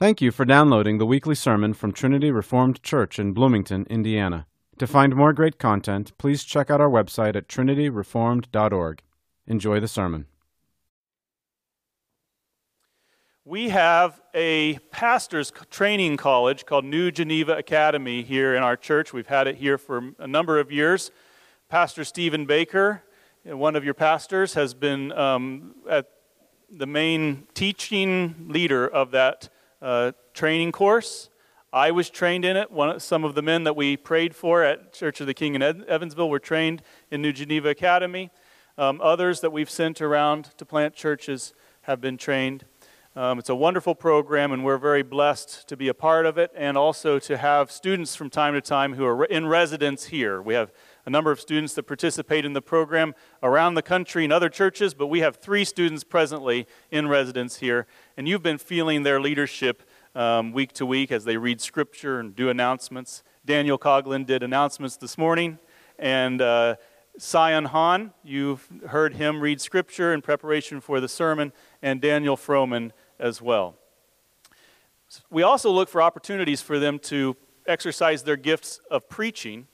Thank you for downloading the weekly sermon from Trinity Reformed Church in Bloomington, Indiana. To find more great content, please check out our website at trinityreformed.org. Enjoy the sermon. We have a pastor's training college called New Geneva Academy here in our church. We've had it here for a number of years. Pastor Stephen Baker, one of your pastors, has been um, at the main teaching leader of that uh, training course. I was trained in it. One, some of the men that we prayed for at Church of the King in Ed- Evansville were trained in New Geneva Academy. Um, others that we've sent around to plant churches have been trained. Um, it's a wonderful program, and we're very blessed to be a part of it and also to have students from time to time who are in residence here. We have a number of students that participate in the program around the country in other churches, but we have three students presently in residence here, and you've been feeling their leadership um, week to week as they read scripture and do announcements. Daniel Coughlin did announcements this morning, and uh, Sion Han, you've heard him read scripture in preparation for the sermon, and Daniel Frohman as well. We also look for opportunities for them to exercise their gifts of preaching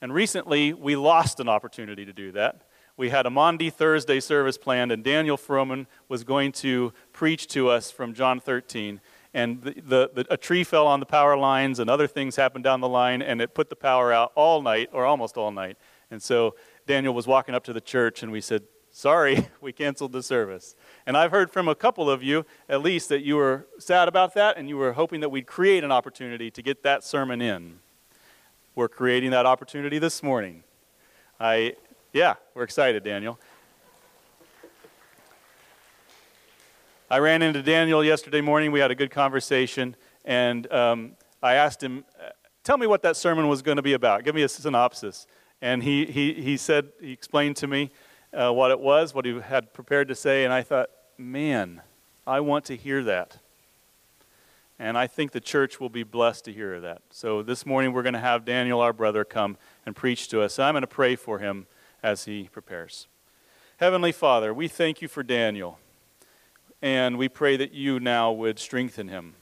and recently, we lost an opportunity to do that. We had a Maundy Thursday service planned, and Daniel Frohman was going to preach to us from John 13. And the, the, the, a tree fell on the power lines, and other things happened down the line, and it put the power out all night, or almost all night. And so Daniel was walking up to the church, and we said, Sorry, we canceled the service. And I've heard from a couple of you, at least, that you were sad about that, and you were hoping that we'd create an opportunity to get that sermon in. We're creating that opportunity this morning. I, yeah, we're excited, Daniel. I ran into Daniel yesterday morning. We had a good conversation, and um, I asked him, Tell me what that sermon was going to be about. Give me a synopsis. And he, he, he said, he explained to me uh, what it was, what he had prepared to say, and I thought, man, I want to hear that. And I think the church will be blessed to hear that. So this morning we're going to have Daniel, our brother, come and preach to us. I'm going to pray for him as he prepares. Heavenly Father, we thank you for Daniel. And we pray that you now would strengthen him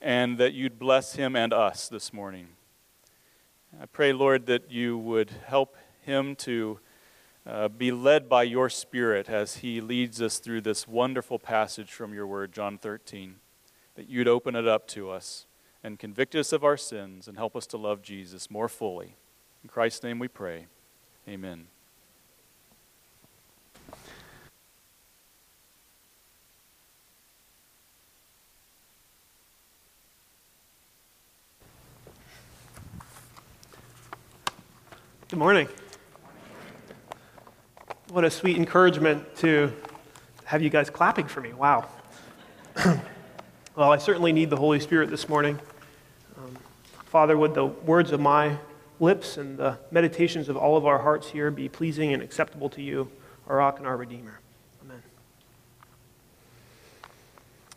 and that you'd bless him and us this morning. I pray, Lord, that you would help him to uh, be led by your Spirit as he leads us through this wonderful passage from your word, John 13 that you'd open it up to us and convict us of our sins and help us to love Jesus more fully. In Christ's name we pray. Amen. Good morning. What a sweet encouragement to have you guys clapping for me. Wow. Well, I certainly need the Holy Spirit this morning. Um, Father, would the words of my lips and the meditations of all of our hearts here be pleasing and acceptable to you, our rock and our Redeemer. Amen.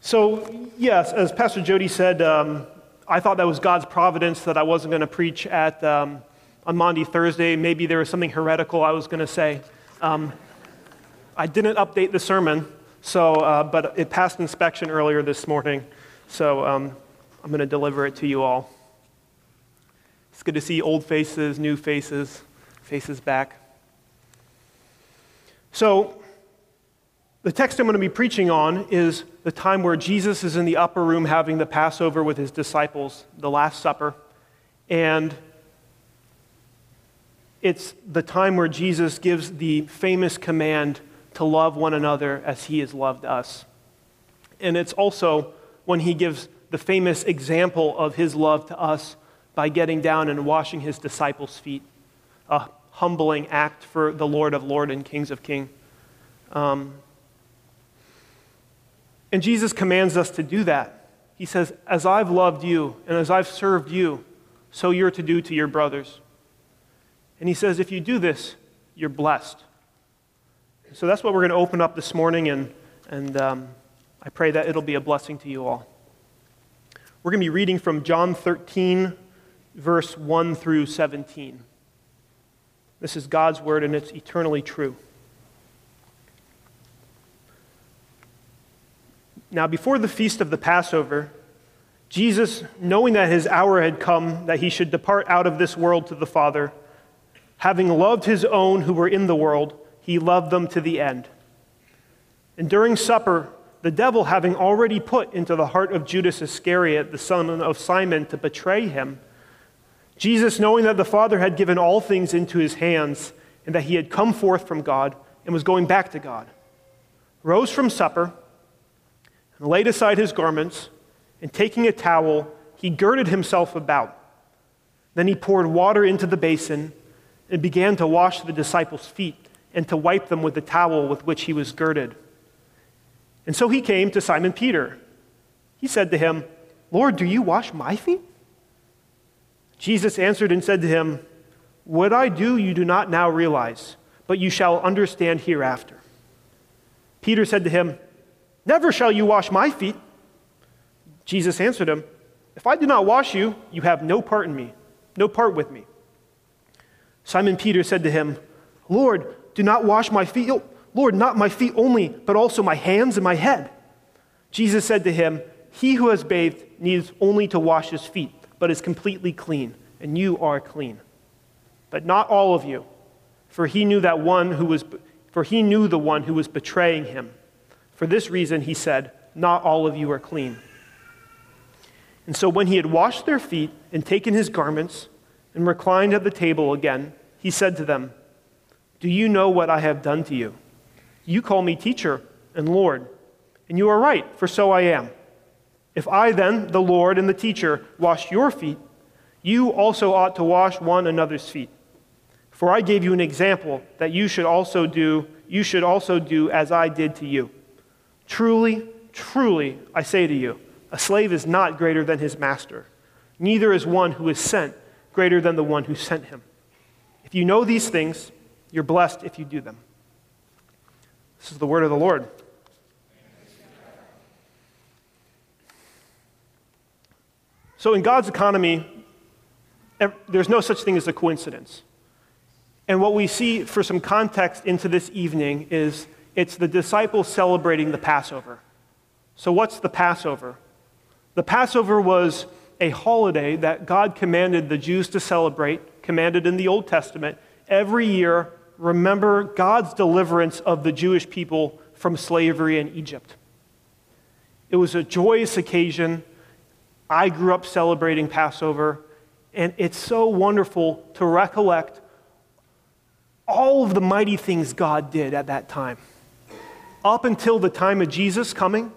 So, yes, as Pastor Jody said, um, I thought that was God's providence that I wasn't going to preach at um, on Maundy Thursday. Maybe there was something heretical I was going to say. Um, I didn't update the sermon. So, uh, but it passed inspection earlier this morning, so um, I'm going to deliver it to you all. It's good to see old faces, new faces, faces back. So, the text I'm going to be preaching on is the time where Jesus is in the upper room having the Passover with his disciples, the Last Supper. And it's the time where Jesus gives the famous command to love one another as he has loved us. And it's also when he gives the famous example of his love to us by getting down and washing his disciples' feet, a humbling act for the Lord of Lord and Kings of King. Um, and Jesus commands us to do that. He says, As I've loved you and as I've served you, so you're to do to your brothers. And he says, If you do this, you're blessed. So that's what we're going to open up this morning, and, and um, I pray that it'll be a blessing to you all. We're going to be reading from John 13, verse 1 through 17. This is God's word, and it's eternally true. Now, before the feast of the Passover, Jesus, knowing that his hour had come, that he should depart out of this world to the Father, having loved his own who were in the world, he loved them to the end. And during supper, the devil, having already put into the heart of Judas Iscariot, the son of Simon, to betray him, Jesus, knowing that the Father had given all things into his hands, and that he had come forth from God and was going back to God, rose from supper and laid aside his garments, and taking a towel, he girded himself about. Then he poured water into the basin and began to wash the disciples' feet and to wipe them with the towel with which he was girded. And so he came to Simon Peter. He said to him, Lord, do you wash my feet? Jesus answered and said to him, What I do you do not now realize, but you shall understand hereafter. Peter said to him, Never shall you wash my feet. Jesus answered him, If I do not wash you, you have no part in me, no part with me. Simon Peter said to him, Lord, do not wash my feet. Lord, not my feet only, but also my hands and my head. Jesus said to him, He who has bathed needs only to wash his feet, but is completely clean, and you are clean. But not all of you, for he knew that one who was for he knew the one who was betraying him. For this reason he said, Not all of you are clean. And so when he had washed their feet and taken his garments and reclined at the table again, he said to them, Do you know what I have done to you? You call me teacher and Lord, and you are right, for so I am. If I then, the Lord and the teacher, wash your feet, you also ought to wash one another's feet. For I gave you an example that you should also do, you should also do as I did to you. Truly, truly, I say to you, a slave is not greater than his master, neither is one who is sent greater than the one who sent him. If you know these things, you're blessed if you do them. This is the word of the Lord. So, in God's economy, there's no such thing as a coincidence. And what we see for some context into this evening is it's the disciples celebrating the Passover. So, what's the Passover? The Passover was a holiday that God commanded the Jews to celebrate, commanded in the Old Testament, every year remember God's deliverance of the Jewish people from slavery in Egypt. It was a joyous occasion. I grew up celebrating Passover, and it's so wonderful to recollect all of the mighty things God did at that time. Up until the time of Jesus coming,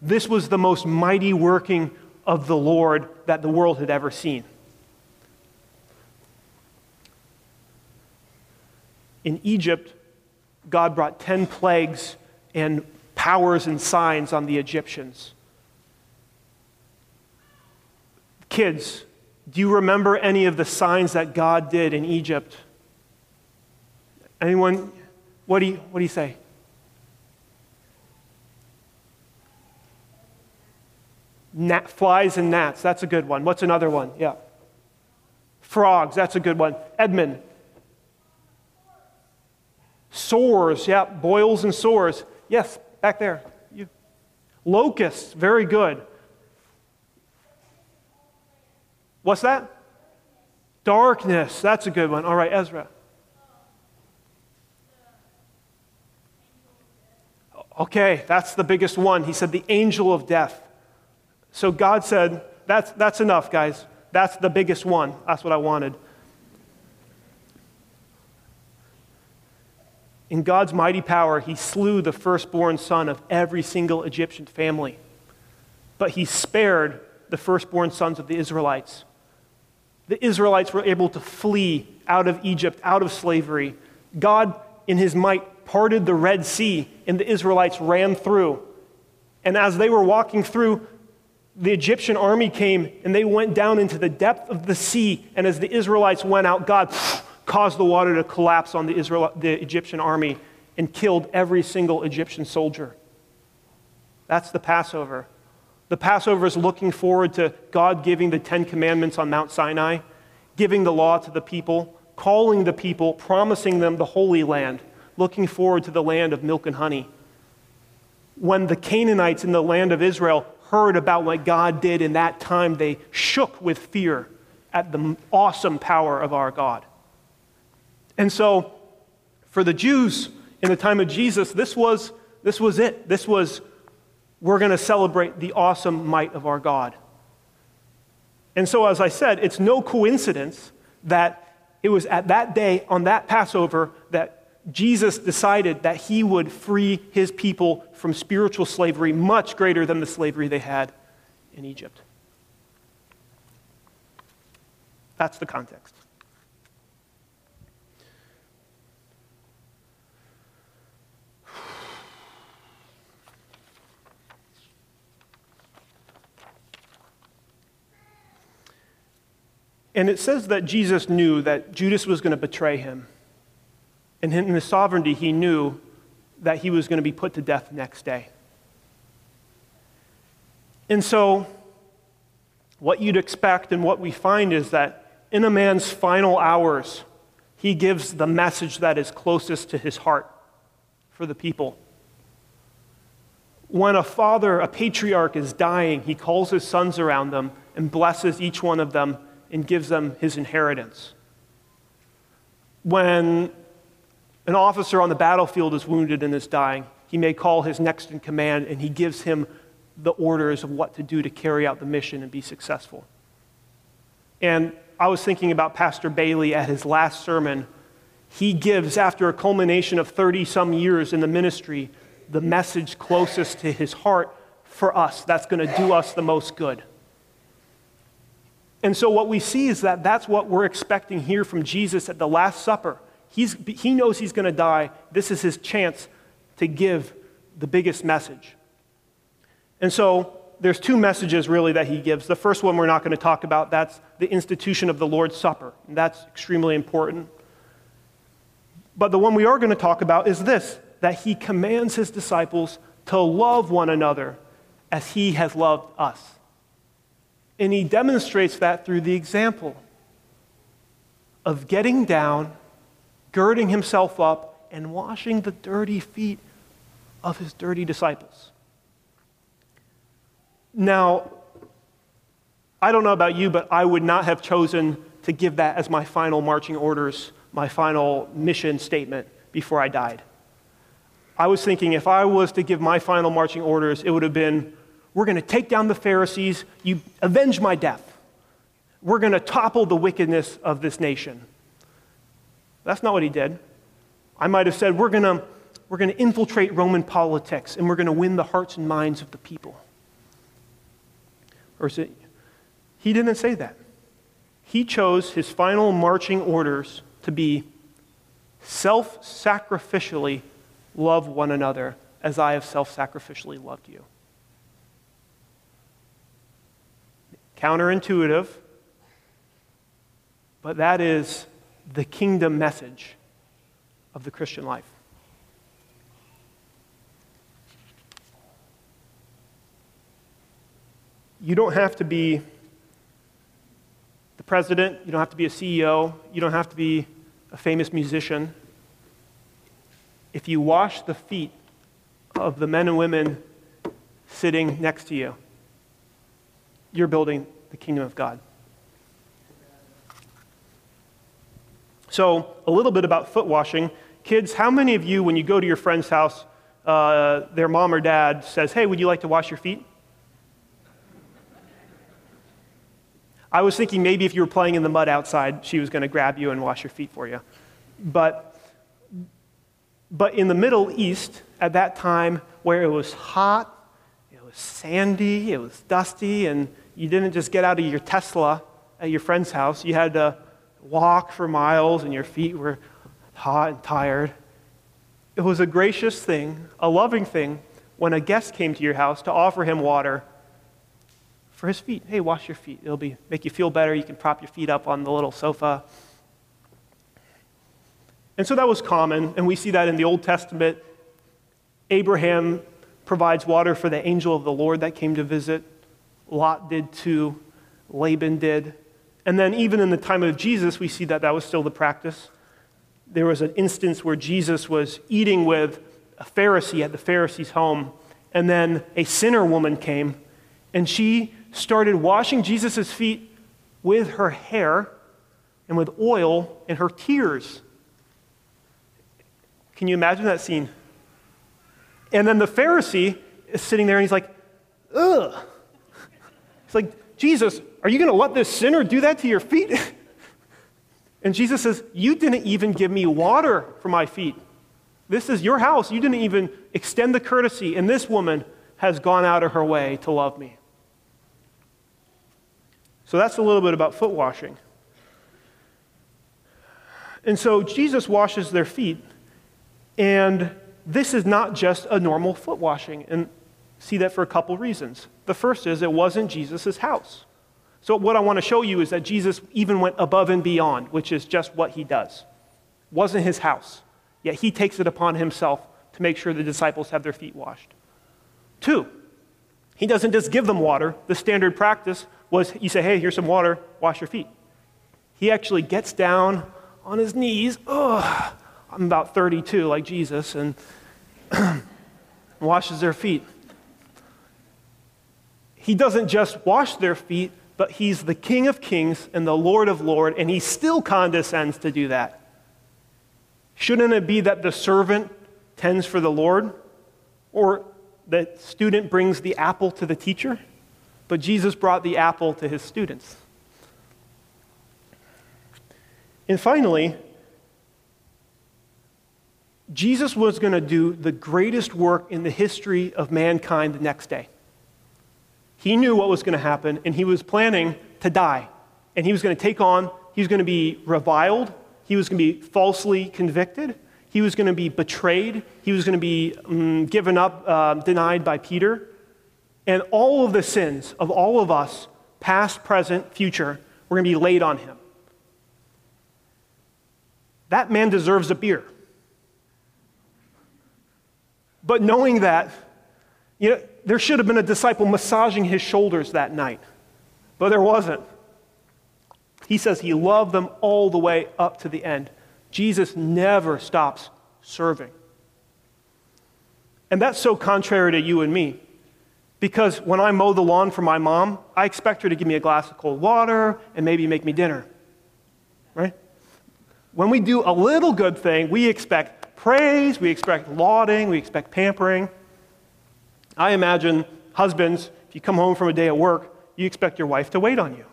this was the most mighty working of the Lord that the world had ever seen. In Egypt, God brought 10 plagues and powers and signs on the Egyptians. Kids, do you remember any of the signs that God did in Egypt? Anyone? What do you, what do you say? Gnat, flies and gnats, that's a good one. What's another one? Yeah. Frogs, that's a good one. Edmund, Sores, yeah, boils and sores. Yes, back there. You. Locusts, very good. What's that? Darkness, that's a good one. All right, Ezra. Okay, that's the biggest one. He said the angel of death. So God said, that's, that's enough, guys. That's the biggest one. That's what I wanted. In God's mighty power, he slew the firstborn son of every single Egyptian family. But he spared the firstborn sons of the Israelites. The Israelites were able to flee out of Egypt, out of slavery. God, in his might, parted the Red Sea, and the Israelites ran through. And as they were walking through, the Egyptian army came and they went down into the depth of the sea. And as the Israelites went out, God caused the water to collapse on the, Israel, the Egyptian army and killed every single Egyptian soldier. That's the Passover. The Passover is looking forward to God giving the Ten Commandments on Mount Sinai, giving the law to the people, calling the people, promising them the Holy Land, looking forward to the land of milk and honey. When the Canaanites in the land of Israel heard about what God did in that time, they shook with fear at the awesome power of our God. And so, for the Jews in the time of Jesus, this was, this was it. This was, we're going to celebrate the awesome might of our God. And so, as I said, it's no coincidence that it was at that day, on that Passover, that Jesus decided that he would free his people from spiritual slavery much greater than the slavery they had in Egypt. That's the context. And it says that Jesus knew that Judas was going to betray him. And in his sovereignty, he knew that he was going to be put to death next day. And so, what you'd expect and what we find is that in a man's final hours, he gives the message that is closest to his heart for the people. When a father, a patriarch, is dying, he calls his sons around them and blesses each one of them and gives them his inheritance. When an officer on the battlefield is wounded and is dying, he may call his next in command and he gives him the orders of what to do to carry out the mission and be successful. And I was thinking about Pastor Bailey at his last sermon. He gives, after a culmination of 30 some years in the ministry, the message closest to his heart for us that's going to do us the most good. And so, what we see is that that's what we're expecting here from Jesus at the Last Supper. He's, he knows he's going to die. This is his chance to give the biggest message. And so there's two messages really that he gives. The first one we're not going to talk about, that's the institution of the Lord's Supper. And that's extremely important. But the one we are going to talk about is this that he commands his disciples to love one another as he has loved us. And he demonstrates that through the example of getting down girding himself up and washing the dirty feet of his dirty disciples. Now, I don't know about you, but I would not have chosen to give that as my final marching orders, my final mission statement before I died. I was thinking if I was to give my final marching orders, it would have been we're going to take down the Pharisees, you avenge my death. We're going to topple the wickedness of this nation. That's not what he did. I might have said, we're going to we're going to infiltrate Roman politics and we're going to win the hearts and minds of the people. Or it? He didn't say that. He chose his final marching orders to be self sacrificially love one another as I have self sacrificially loved you. Counterintuitive, but that is the kingdom message of the Christian life. You don't have to be the president, you don't have to be a CEO, you don't have to be a famous musician. If you wash the feet of the men and women sitting next to you, you're building the kingdom of God. So, a little bit about foot washing. Kids, how many of you, when you go to your friend's house, uh, their mom or dad says, Hey, would you like to wash your feet? I was thinking maybe if you were playing in the mud outside, she was going to grab you and wash your feet for you. But, but in the Middle East, at that time, where it was hot, it was sandy, it was dusty, and you didn't just get out of your Tesla at your friend's house, you had to walk for miles and your feet were hot and tired. It was a gracious thing, a loving thing, when a guest came to your house to offer him water for his feet. Hey, wash your feet. It'll be, make you feel better. You can prop your feet up on the little sofa. And so that was common, and we see that in the Old Testament. Abraham provides water for the angel of the Lord that came to visit. Lot did too. Laban did. And then, even in the time of Jesus, we see that that was still the practice. There was an instance where Jesus was eating with a Pharisee at the Pharisee's home, and then a sinner woman came And she started washing Jesus' feet with her hair and with oil and her tears. Can you imagine that scene? And then the Pharisee is sitting there and he's like, ugh. He's like, Jesus, are you going to let this sinner do that to your feet? And Jesus says, You didn't even give me water for my feet. This is your house. You didn't even extend the courtesy, and this woman has gone out of her way to love me. So that's a little bit about foot washing. And so Jesus washes their feet, and this is not just a normal foot washing. And see that for a couple reasons. The first is it wasn't Jesus' house. So, what I want to show you is that Jesus even went above and beyond, which is just what he does. Wasn't his house, yet he takes it upon himself to make sure the disciples have their feet washed. Two, he doesn't just give them water. The standard practice was you say, hey, here's some water, wash your feet. He actually gets down on his knees. Ugh, I'm about 32, like Jesus, and washes their feet. He doesn't just wash their feet, but he's the King of kings and the Lord of lords, and he still condescends to do that. Shouldn't it be that the servant tends for the Lord? Or the student brings the apple to the teacher? But Jesus brought the apple to his students. And finally, Jesus was going to do the greatest work in the history of mankind the next day. He knew what was going to happen, and he was planning to die. And he was going to take on, he was going to be reviled, he was going to be falsely convicted, he was going to be betrayed, he was going to be um, given up, uh, denied by Peter. And all of the sins of all of us, past, present, future, were going to be laid on him. That man deserves a beer. But knowing that, you know, there should have been a disciple massaging his shoulders that night, but there wasn't. He says he loved them all the way up to the end. Jesus never stops serving. And that's so contrary to you and me. Because when I mow the lawn for my mom, I expect her to give me a glass of cold water and maybe make me dinner. Right? When we do a little good thing, we expect praise, we expect lauding, we expect pampering. I imagine husbands, if you come home from a day at work, you expect your wife to wait on you.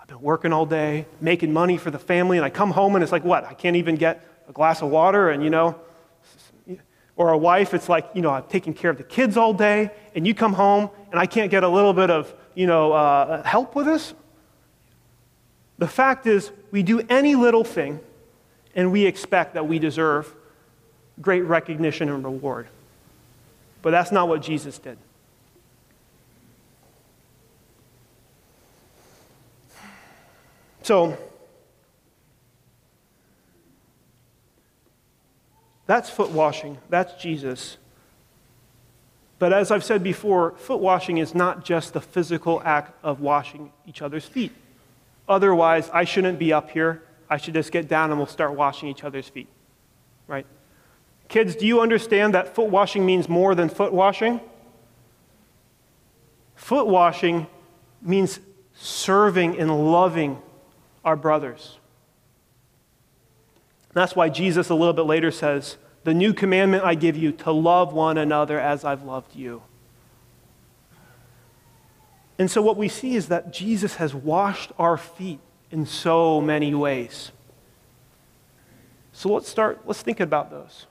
I've been working all day, making money for the family, and I come home and it's like, what? I can't even get a glass of water, and you know, or a wife, it's like, you know, I'm taking care of the kids all day, and you come home and I can't get a little bit of, you know, uh, help with this. The fact is, we do any little thing, and we expect that we deserve great recognition and reward. But that's not what Jesus did. So, that's foot washing. That's Jesus. But as I've said before, foot washing is not just the physical act of washing each other's feet. Otherwise, I shouldn't be up here. I should just get down and we'll start washing each other's feet. Right? Kids, do you understand that foot washing means more than foot washing? Foot washing means serving and loving our brothers. That's why Jesus, a little bit later, says, The new commandment I give you to love one another as I've loved you. And so, what we see is that Jesus has washed our feet in so many ways. So, let's start, let's think about those.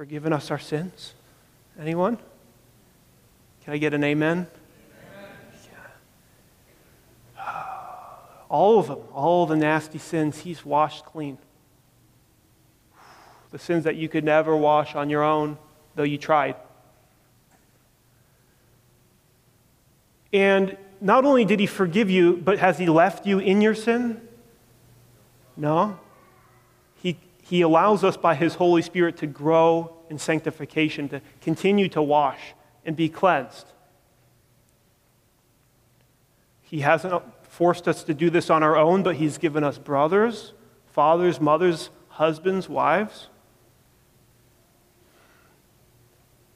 Forgiven us our sins? Anyone? Can I get an amen? All of them, all the nasty sins, He's washed clean. The sins that you could never wash on your own, though you tried. And not only did He forgive you, but has He left you in your sin? No. He allows us by His Holy Spirit to grow in sanctification, to continue to wash and be cleansed. He hasn't forced us to do this on our own, but He's given us brothers, fathers, mothers, husbands, wives.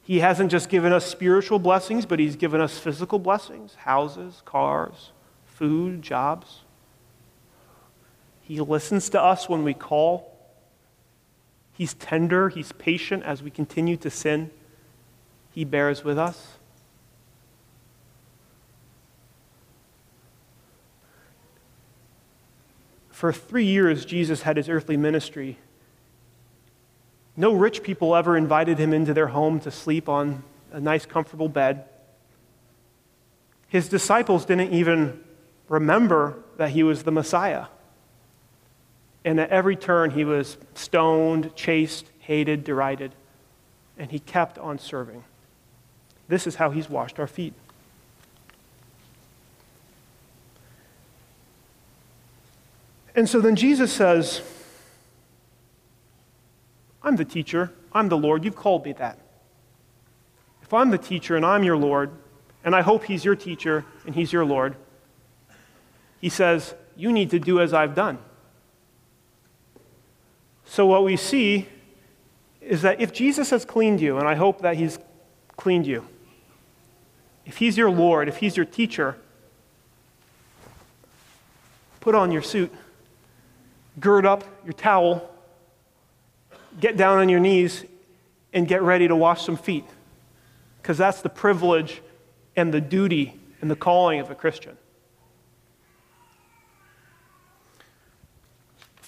He hasn't just given us spiritual blessings, but He's given us physical blessings houses, cars, food, jobs. He listens to us when we call. He's tender, He's patient as we continue to sin. He bears with us. For three years, Jesus had his earthly ministry. No rich people ever invited him into their home to sleep on a nice, comfortable bed. His disciples didn't even remember that he was the Messiah. And at every turn, he was stoned, chased, hated, derided, and he kept on serving. This is how he's washed our feet. And so then Jesus says, I'm the teacher, I'm the Lord, you've called me that. If I'm the teacher and I'm your Lord, and I hope he's your teacher and he's your Lord, he says, You need to do as I've done. So, what we see is that if Jesus has cleaned you, and I hope that he's cleaned you, if he's your Lord, if he's your teacher, put on your suit, gird up your towel, get down on your knees, and get ready to wash some feet. Because that's the privilege and the duty and the calling of a Christian.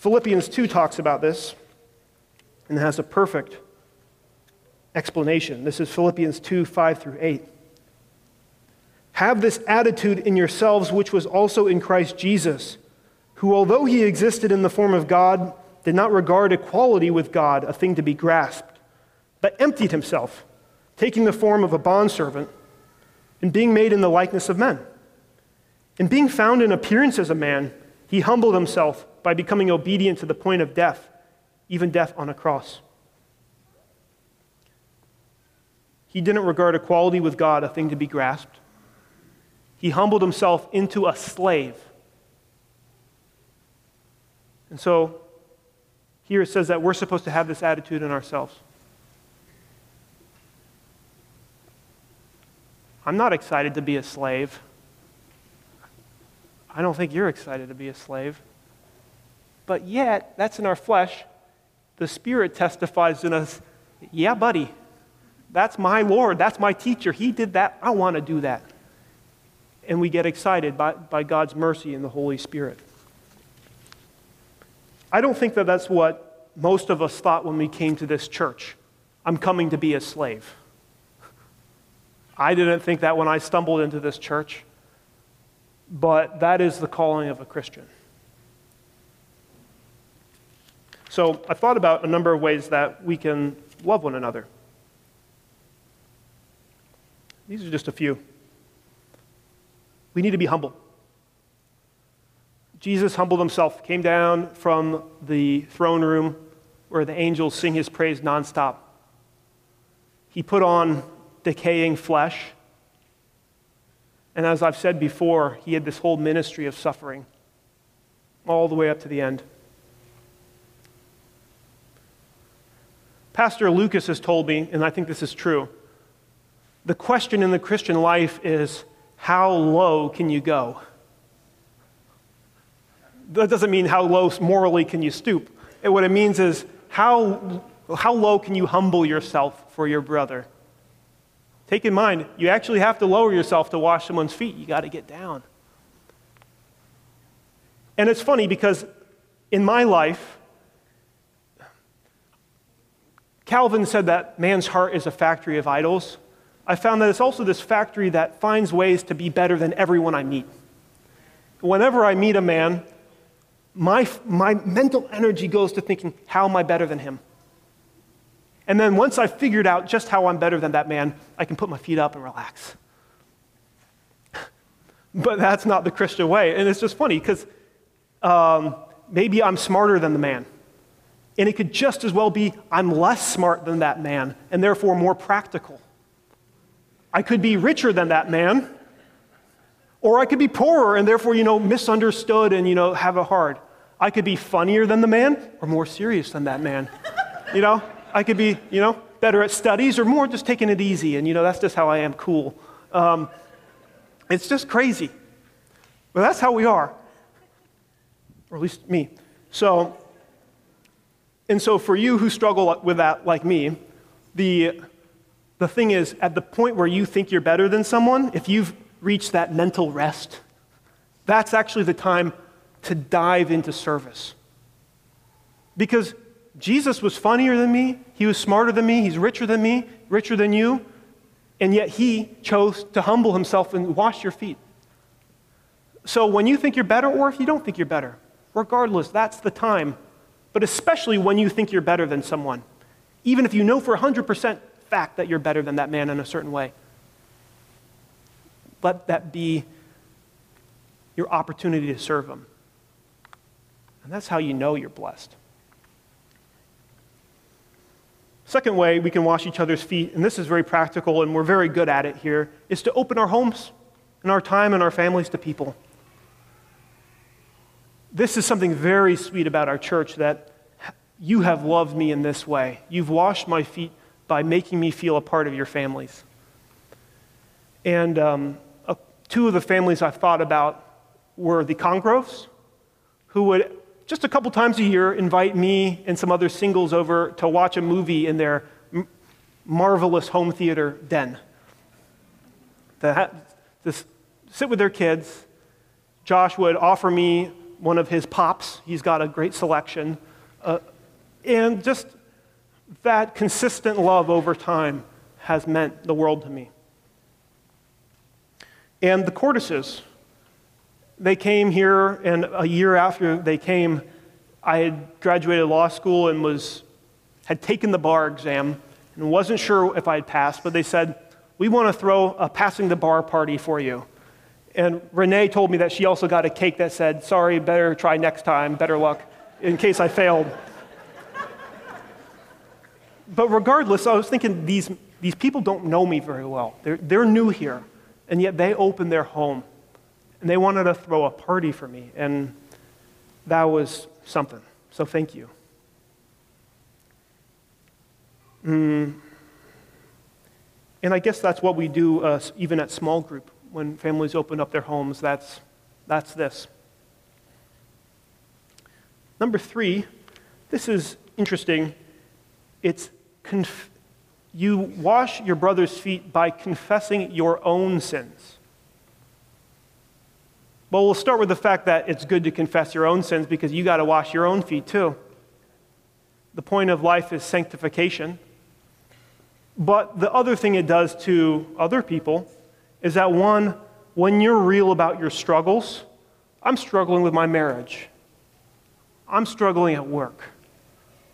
Philippians 2 talks about this and has a perfect explanation. This is Philippians 2 5 through 8. Have this attitude in yourselves, which was also in Christ Jesus, who, although he existed in the form of God, did not regard equality with God a thing to be grasped, but emptied himself, taking the form of a bondservant, and being made in the likeness of men. And being found in appearance as a man, he humbled himself by becoming obedient to the point of death, even death on a cross. He didn't regard equality with God a thing to be grasped. He humbled himself into a slave. And so here it says that we're supposed to have this attitude in ourselves. I'm not excited to be a slave. I don't think you're excited to be a slave. But yet, that's in our flesh. The Spirit testifies in us, yeah, buddy, that's my Lord, that's my teacher. He did that. I want to do that. And we get excited by, by God's mercy and the Holy Spirit. I don't think that that's what most of us thought when we came to this church. I'm coming to be a slave. I didn't think that when I stumbled into this church, but that is the calling of a Christian. So I thought about a number of ways that we can love one another. These are just a few. We need to be humble. Jesus humbled himself, came down from the throne room where the angels sing his praise nonstop. He put on decaying flesh. And as I've said before, he had this whole ministry of suffering all the way up to the end. Pastor Lucas has told me, and I think this is true, the question in the Christian life is how low can you go? That doesn't mean how low morally can you stoop. And what it means is how, how low can you humble yourself for your brother? Take in mind, you actually have to lower yourself to wash someone's feet. You got to get down. And it's funny because in my life, Calvin said that man's heart is a factory of idols. I found that it's also this factory that finds ways to be better than everyone I meet. Whenever I meet a man, my, my mental energy goes to thinking, how am I better than him? And then once I've figured out just how I'm better than that man, I can put my feet up and relax. but that's not the Christian way. And it's just funny because um, maybe I'm smarter than the man. And it could just as well be I'm less smart than that man and therefore more practical. I could be richer than that man, or I could be poorer and therefore, you know, misunderstood and, you know, have a hard. I could be funnier than the man or more serious than that man. You know, I could be, you know, better at studies or more just taking it easy. And, you know, that's just how I am cool. Um, it's just crazy. But that's how we are, or at least me. So, and so for you who struggle with that, like me, the, the thing is, at the point where you think you're better than someone, if you've reached that mental rest, that's actually the time to dive into service. Because Jesus was funnier than me, he was smarter than me, he's richer than me, richer than you, and yet he chose to humble himself and wash your feet. So when you think you're better, or if you don't think you're better, regardless, that's the time. But especially when you think you're better than someone, even if you know for 100% fact that you're better than that man in a certain way. Let that be your opportunity to serve him. And that's how you know you're blessed. Second way we can wash each other's feet, and this is very practical and we're very good at it here, is to open our homes and our time and our families to people. This is something very sweet about our church that you have loved me in this way. You've washed my feet by making me feel a part of your families. And um, uh, two of the families I've thought about were the Congroves, who would just a couple times a year invite me and some other singles over to watch a movie in their m- marvelous home theater den. To, ha- to sit with their kids. Josh would offer me one of his pops. He's got a great selection. Uh, and just that consistent love over time has meant the world to me. And the Cortises, they came here, and a year after they came, I had graduated law school and was, had taken the bar exam and wasn't sure if I had passed, but they said, We want to throw a passing the bar party for you. And Renee told me that she also got a cake that said, Sorry, better try next time, better luck, in case I failed. but regardless, I was thinking these, these people don't know me very well. They're, they're new here, and yet they opened their home and they wanted to throw a party for me, and that was something. So thank you. Mm. And I guess that's what we do uh, even at small group when families open up their homes. That's, that's this. Number three, this is interesting. It's conf- you wash your brother's feet by confessing your own sins. Well, we'll start with the fact that it's good to confess your own sins because you got to wash your own feet too. The point of life is sanctification. But the other thing it does to other people is that one, when you're real about your struggles, I'm struggling with my marriage. I'm struggling at work.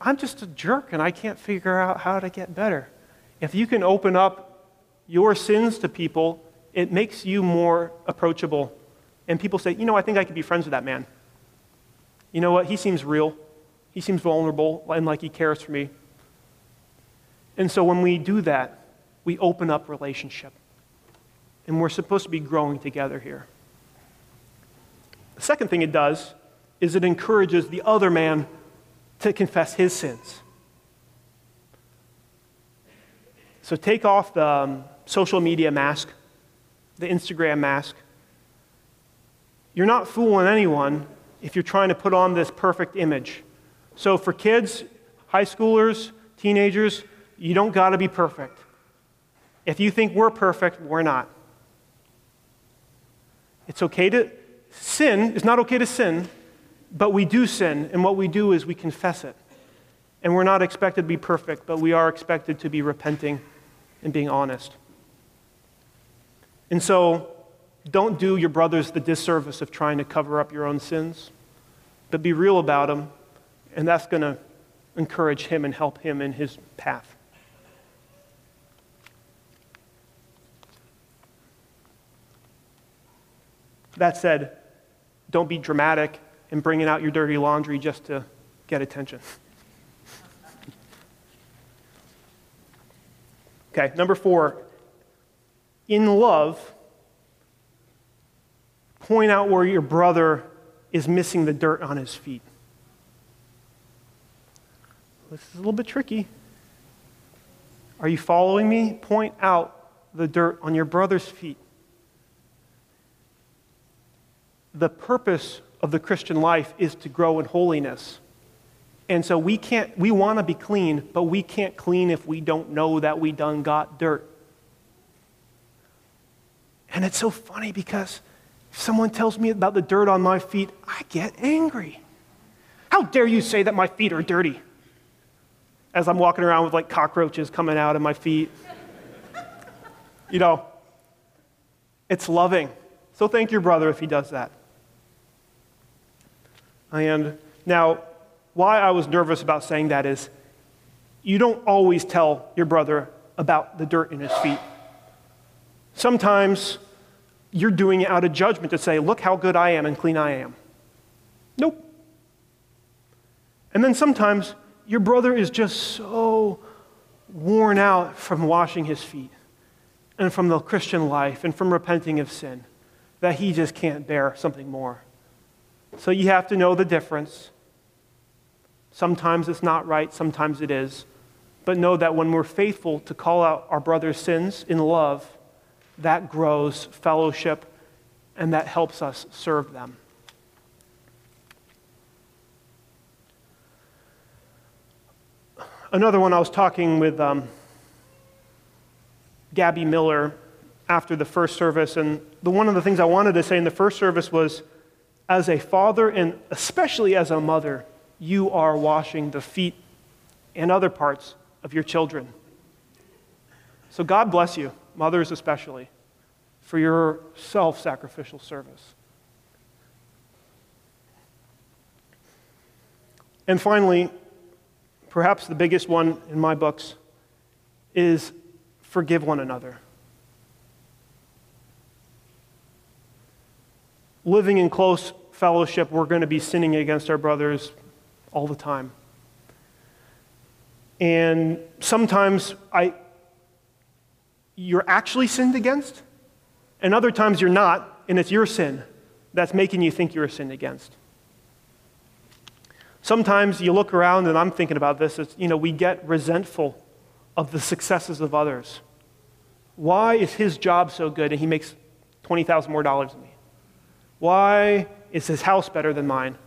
I'm just a jerk and I can't figure out how to get better. If you can open up your sins to people, it makes you more approachable and people say, you know, I think I could be friends with that man. You know what? He seems real. He seems vulnerable and like he cares for me. And so when we do that, we open up relationship. And we're supposed to be growing together here. The second thing it does is it encourages the other man to confess his sins. So take off the um, social media mask, the Instagram mask, you're not fooling anyone if you're trying to put on this perfect image. So, for kids, high schoolers, teenagers, you don't got to be perfect. If you think we're perfect, we're not. It's okay to sin, it's not okay to sin, but we do sin, and what we do is we confess it. And we're not expected to be perfect, but we are expected to be repenting and being honest. And so, don't do your brothers the disservice of trying to cover up your own sins, but be real about them, and that's going to encourage him and help him in his path. That said, don't be dramatic in bringing out your dirty laundry just to get attention. Okay, number four. In love, point out where your brother is missing the dirt on his feet. This is a little bit tricky. Are you following me? Point out the dirt on your brother's feet. The purpose of the Christian life is to grow in holiness. And so we can't, we want to be clean, but we can't clean if we don't know that we done got dirt. And it's so funny because if someone tells me about the dirt on my feet, I get angry. How dare you say that my feet are dirty? As I'm walking around with like cockroaches coming out of my feet. you know, it's loving. So thank your brother if he does that. And now, why I was nervous about saying that is you don't always tell your brother about the dirt in his feet. Sometimes you're doing it out of judgment to say, look how good I am and clean I am. Nope. And then sometimes your brother is just so worn out from washing his feet and from the Christian life and from repenting of sin that he just can't bear something more. So you have to know the difference. Sometimes it's not right, sometimes it is. But know that when we're faithful to call out our brother's sins in love, that grows fellowship and that helps us serve them. Another one, I was talking with um, Gabby Miller after the first service, and the, one of the things I wanted to say in the first service was as a father and especially as a mother, you are washing the feet and other parts of your children. So God bless you, mothers especially, for your self sacrificial service. And finally, perhaps the biggest one in my books is forgive one another. Living in close fellowship, we're going to be sinning against our brothers all the time. And sometimes I, you're actually sinned against, and other times you're not, and it's your sin that's making you think you're sinned against. Sometimes you look around, and I'm thinking about this, you know, we get resentful of the successes of others. Why is his job so good and he makes 20,000 more dollars than me? Why is his house better than mine?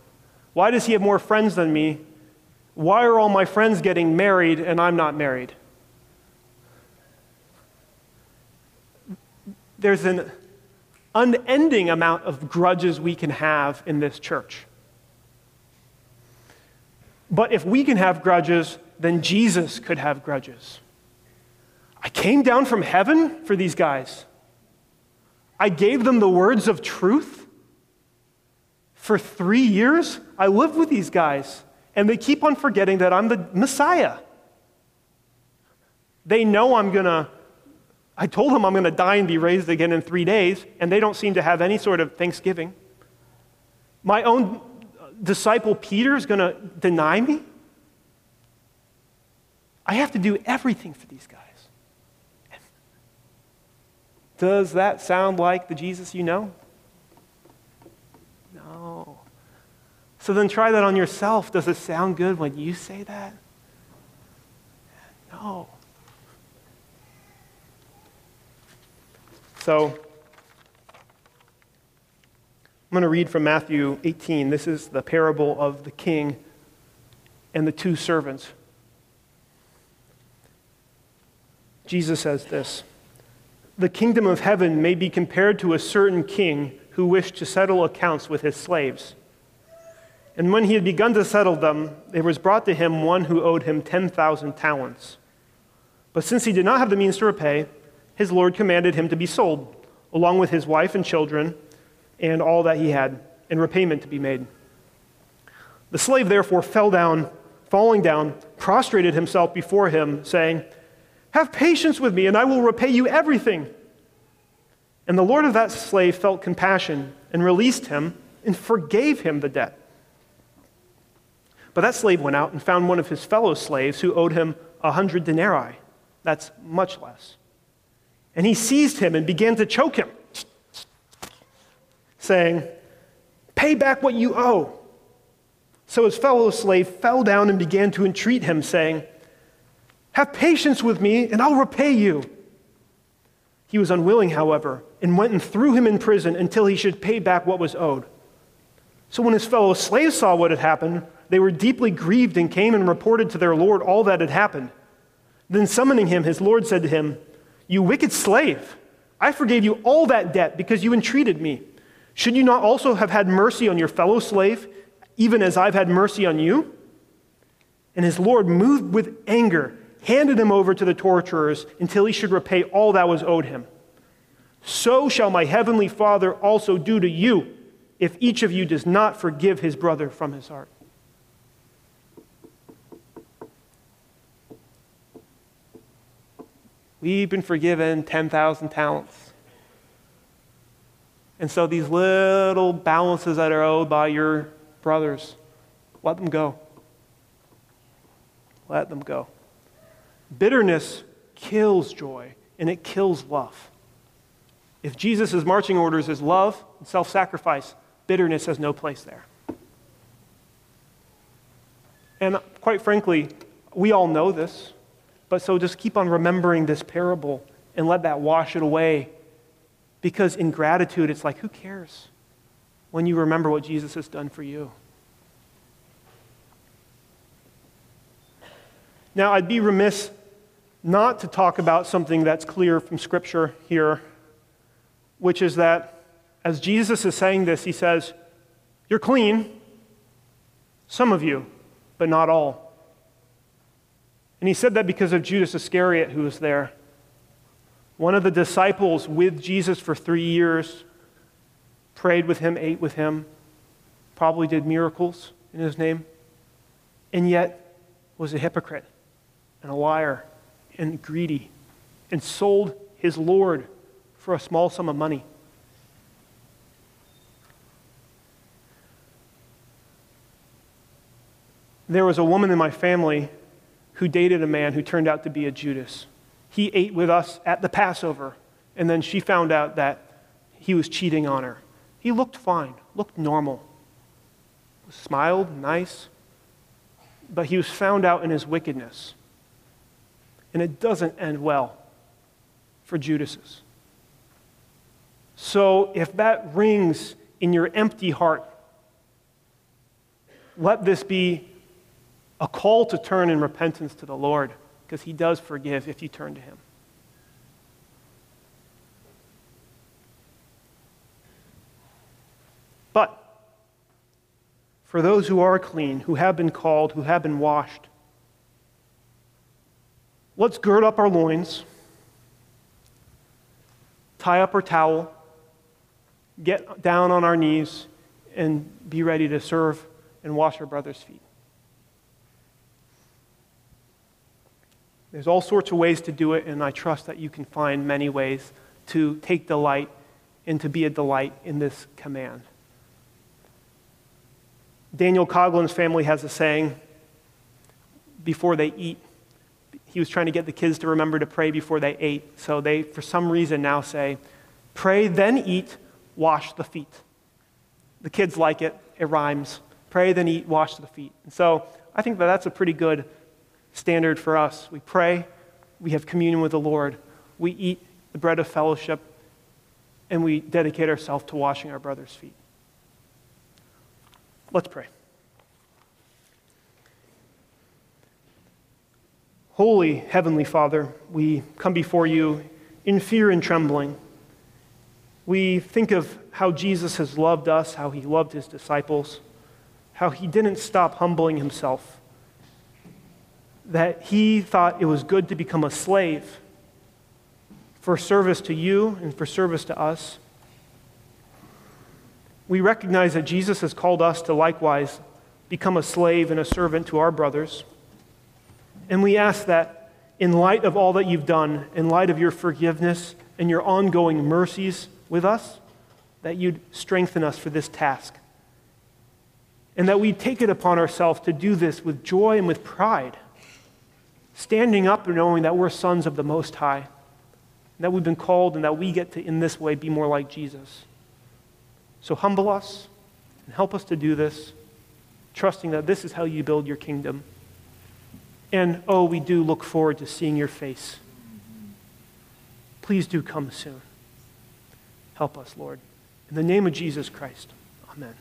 Why does he have more friends than me? Why are all my friends getting married and I'm not married? There's an unending amount of grudges we can have in this church. But if we can have grudges, then Jesus could have grudges. I came down from heaven for these guys. I gave them the words of truth. For three years, I lived with these guys, and they keep on forgetting that I'm the Messiah. They know I'm going to, I told them I'm going to die and be raised again in three days, and they don't seem to have any sort of thanksgiving. My own disciple Peter is going to deny me. I have to do everything for these guys. Does that sound like the Jesus you know? Oh. So then try that on yourself. Does it sound good when you say that? No. So, I'm going to read from Matthew 18. This is the parable of the king and the two servants. Jesus says this The kingdom of heaven may be compared to a certain king who wished to settle accounts with his slaves. And when he had begun to settle them, there was brought to him one who owed him 10,000 talents. But since he did not have the means to repay, his Lord commanded him to be sold, along with his wife and children, and all that he had, and repayment to be made. The slave therefore fell down, falling down, prostrated himself before him, saying, Have patience with me, and I will repay you everything. And the Lord of that slave felt compassion, and released him, and forgave him the debt. But that slave went out and found one of his fellow slaves who owed him a hundred denarii. That's much less. And he seized him and began to choke him, saying, Pay back what you owe. So his fellow slave fell down and began to entreat him, saying, Have patience with me, and I'll repay you. He was unwilling, however, and went and threw him in prison until he should pay back what was owed. So when his fellow slaves saw what had happened, they were deeply grieved and came and reported to their Lord all that had happened. Then summoning him, his Lord said to him, You wicked slave, I forgave you all that debt because you entreated me. Should you not also have had mercy on your fellow slave, even as I've had mercy on you? And his Lord, moved with anger, handed him over to the torturers until he should repay all that was owed him. So shall my heavenly Father also do to you if each of you does not forgive his brother from his heart. We've been forgiven 10,000 talents. And so these little balances that are owed by your brothers, let them go. Let them go. Bitterness kills joy and it kills love. If Jesus' marching orders is love and self sacrifice, bitterness has no place there. And quite frankly, we all know this, but so just keep on remembering this parable and let that wash it away. Because in gratitude, it's like, who cares when you remember what Jesus has done for you? Now, I'd be remiss not to talk about something that's clear from Scripture here, which is that as Jesus is saying this, he says, You're clean, some of you, but not all. And he said that because of Judas Iscariot, who was there. One of the disciples with Jesus for three years, prayed with him, ate with him, probably did miracles in his name, and yet was a hypocrite and a liar and greedy and sold his Lord for a small sum of money. There was a woman in my family who dated a man who turned out to be a Judas. He ate with us at the Passover, and then she found out that he was cheating on her. He looked fine, looked normal, smiled, nice, but he was found out in his wickedness. And it doesn't end well for Judas's. So if that rings in your empty heart, let this be a call to turn in repentance to the Lord, because He does forgive if you turn to Him. But for those who are clean, who have been called, who have been washed, let's gird up our loins, tie up our towel, get down on our knees, and be ready to serve and wash our brother's feet. There's all sorts of ways to do it, and I trust that you can find many ways to take delight and to be a delight in this command. Daniel Coglin's family has a saying before they eat. He was trying to get the kids to remember to pray before they ate. So they, for some reason, now say, Pray, then eat, wash the feet. The kids like it, it rhymes. Pray, then eat, wash the feet. And so I think that that's a pretty good standard for us. We pray, we have communion with the Lord, we eat the bread of fellowship, and we dedicate ourselves to washing our brother's feet. Let's pray. Holy Heavenly Father, we come before you in fear and trembling. We think of how Jesus has loved us, how he loved his disciples, how he didn't stop humbling himself that he thought it was good to become a slave for service to you and for service to us. We recognize that Jesus has called us to likewise become a slave and a servant to our brothers. And we ask that in light of all that you've done, in light of your forgiveness and your ongoing mercies with us, that you'd strengthen us for this task. And that we take it upon ourselves to do this with joy and with pride standing up and knowing that we're sons of the Most High, that we've been called and that we get to, in this way, be more like Jesus. So humble us and help us to do this, trusting that this is how you build your kingdom. And oh, we do look forward to seeing your face. Please do come soon. Help us, Lord. In the name of Jesus Christ, amen.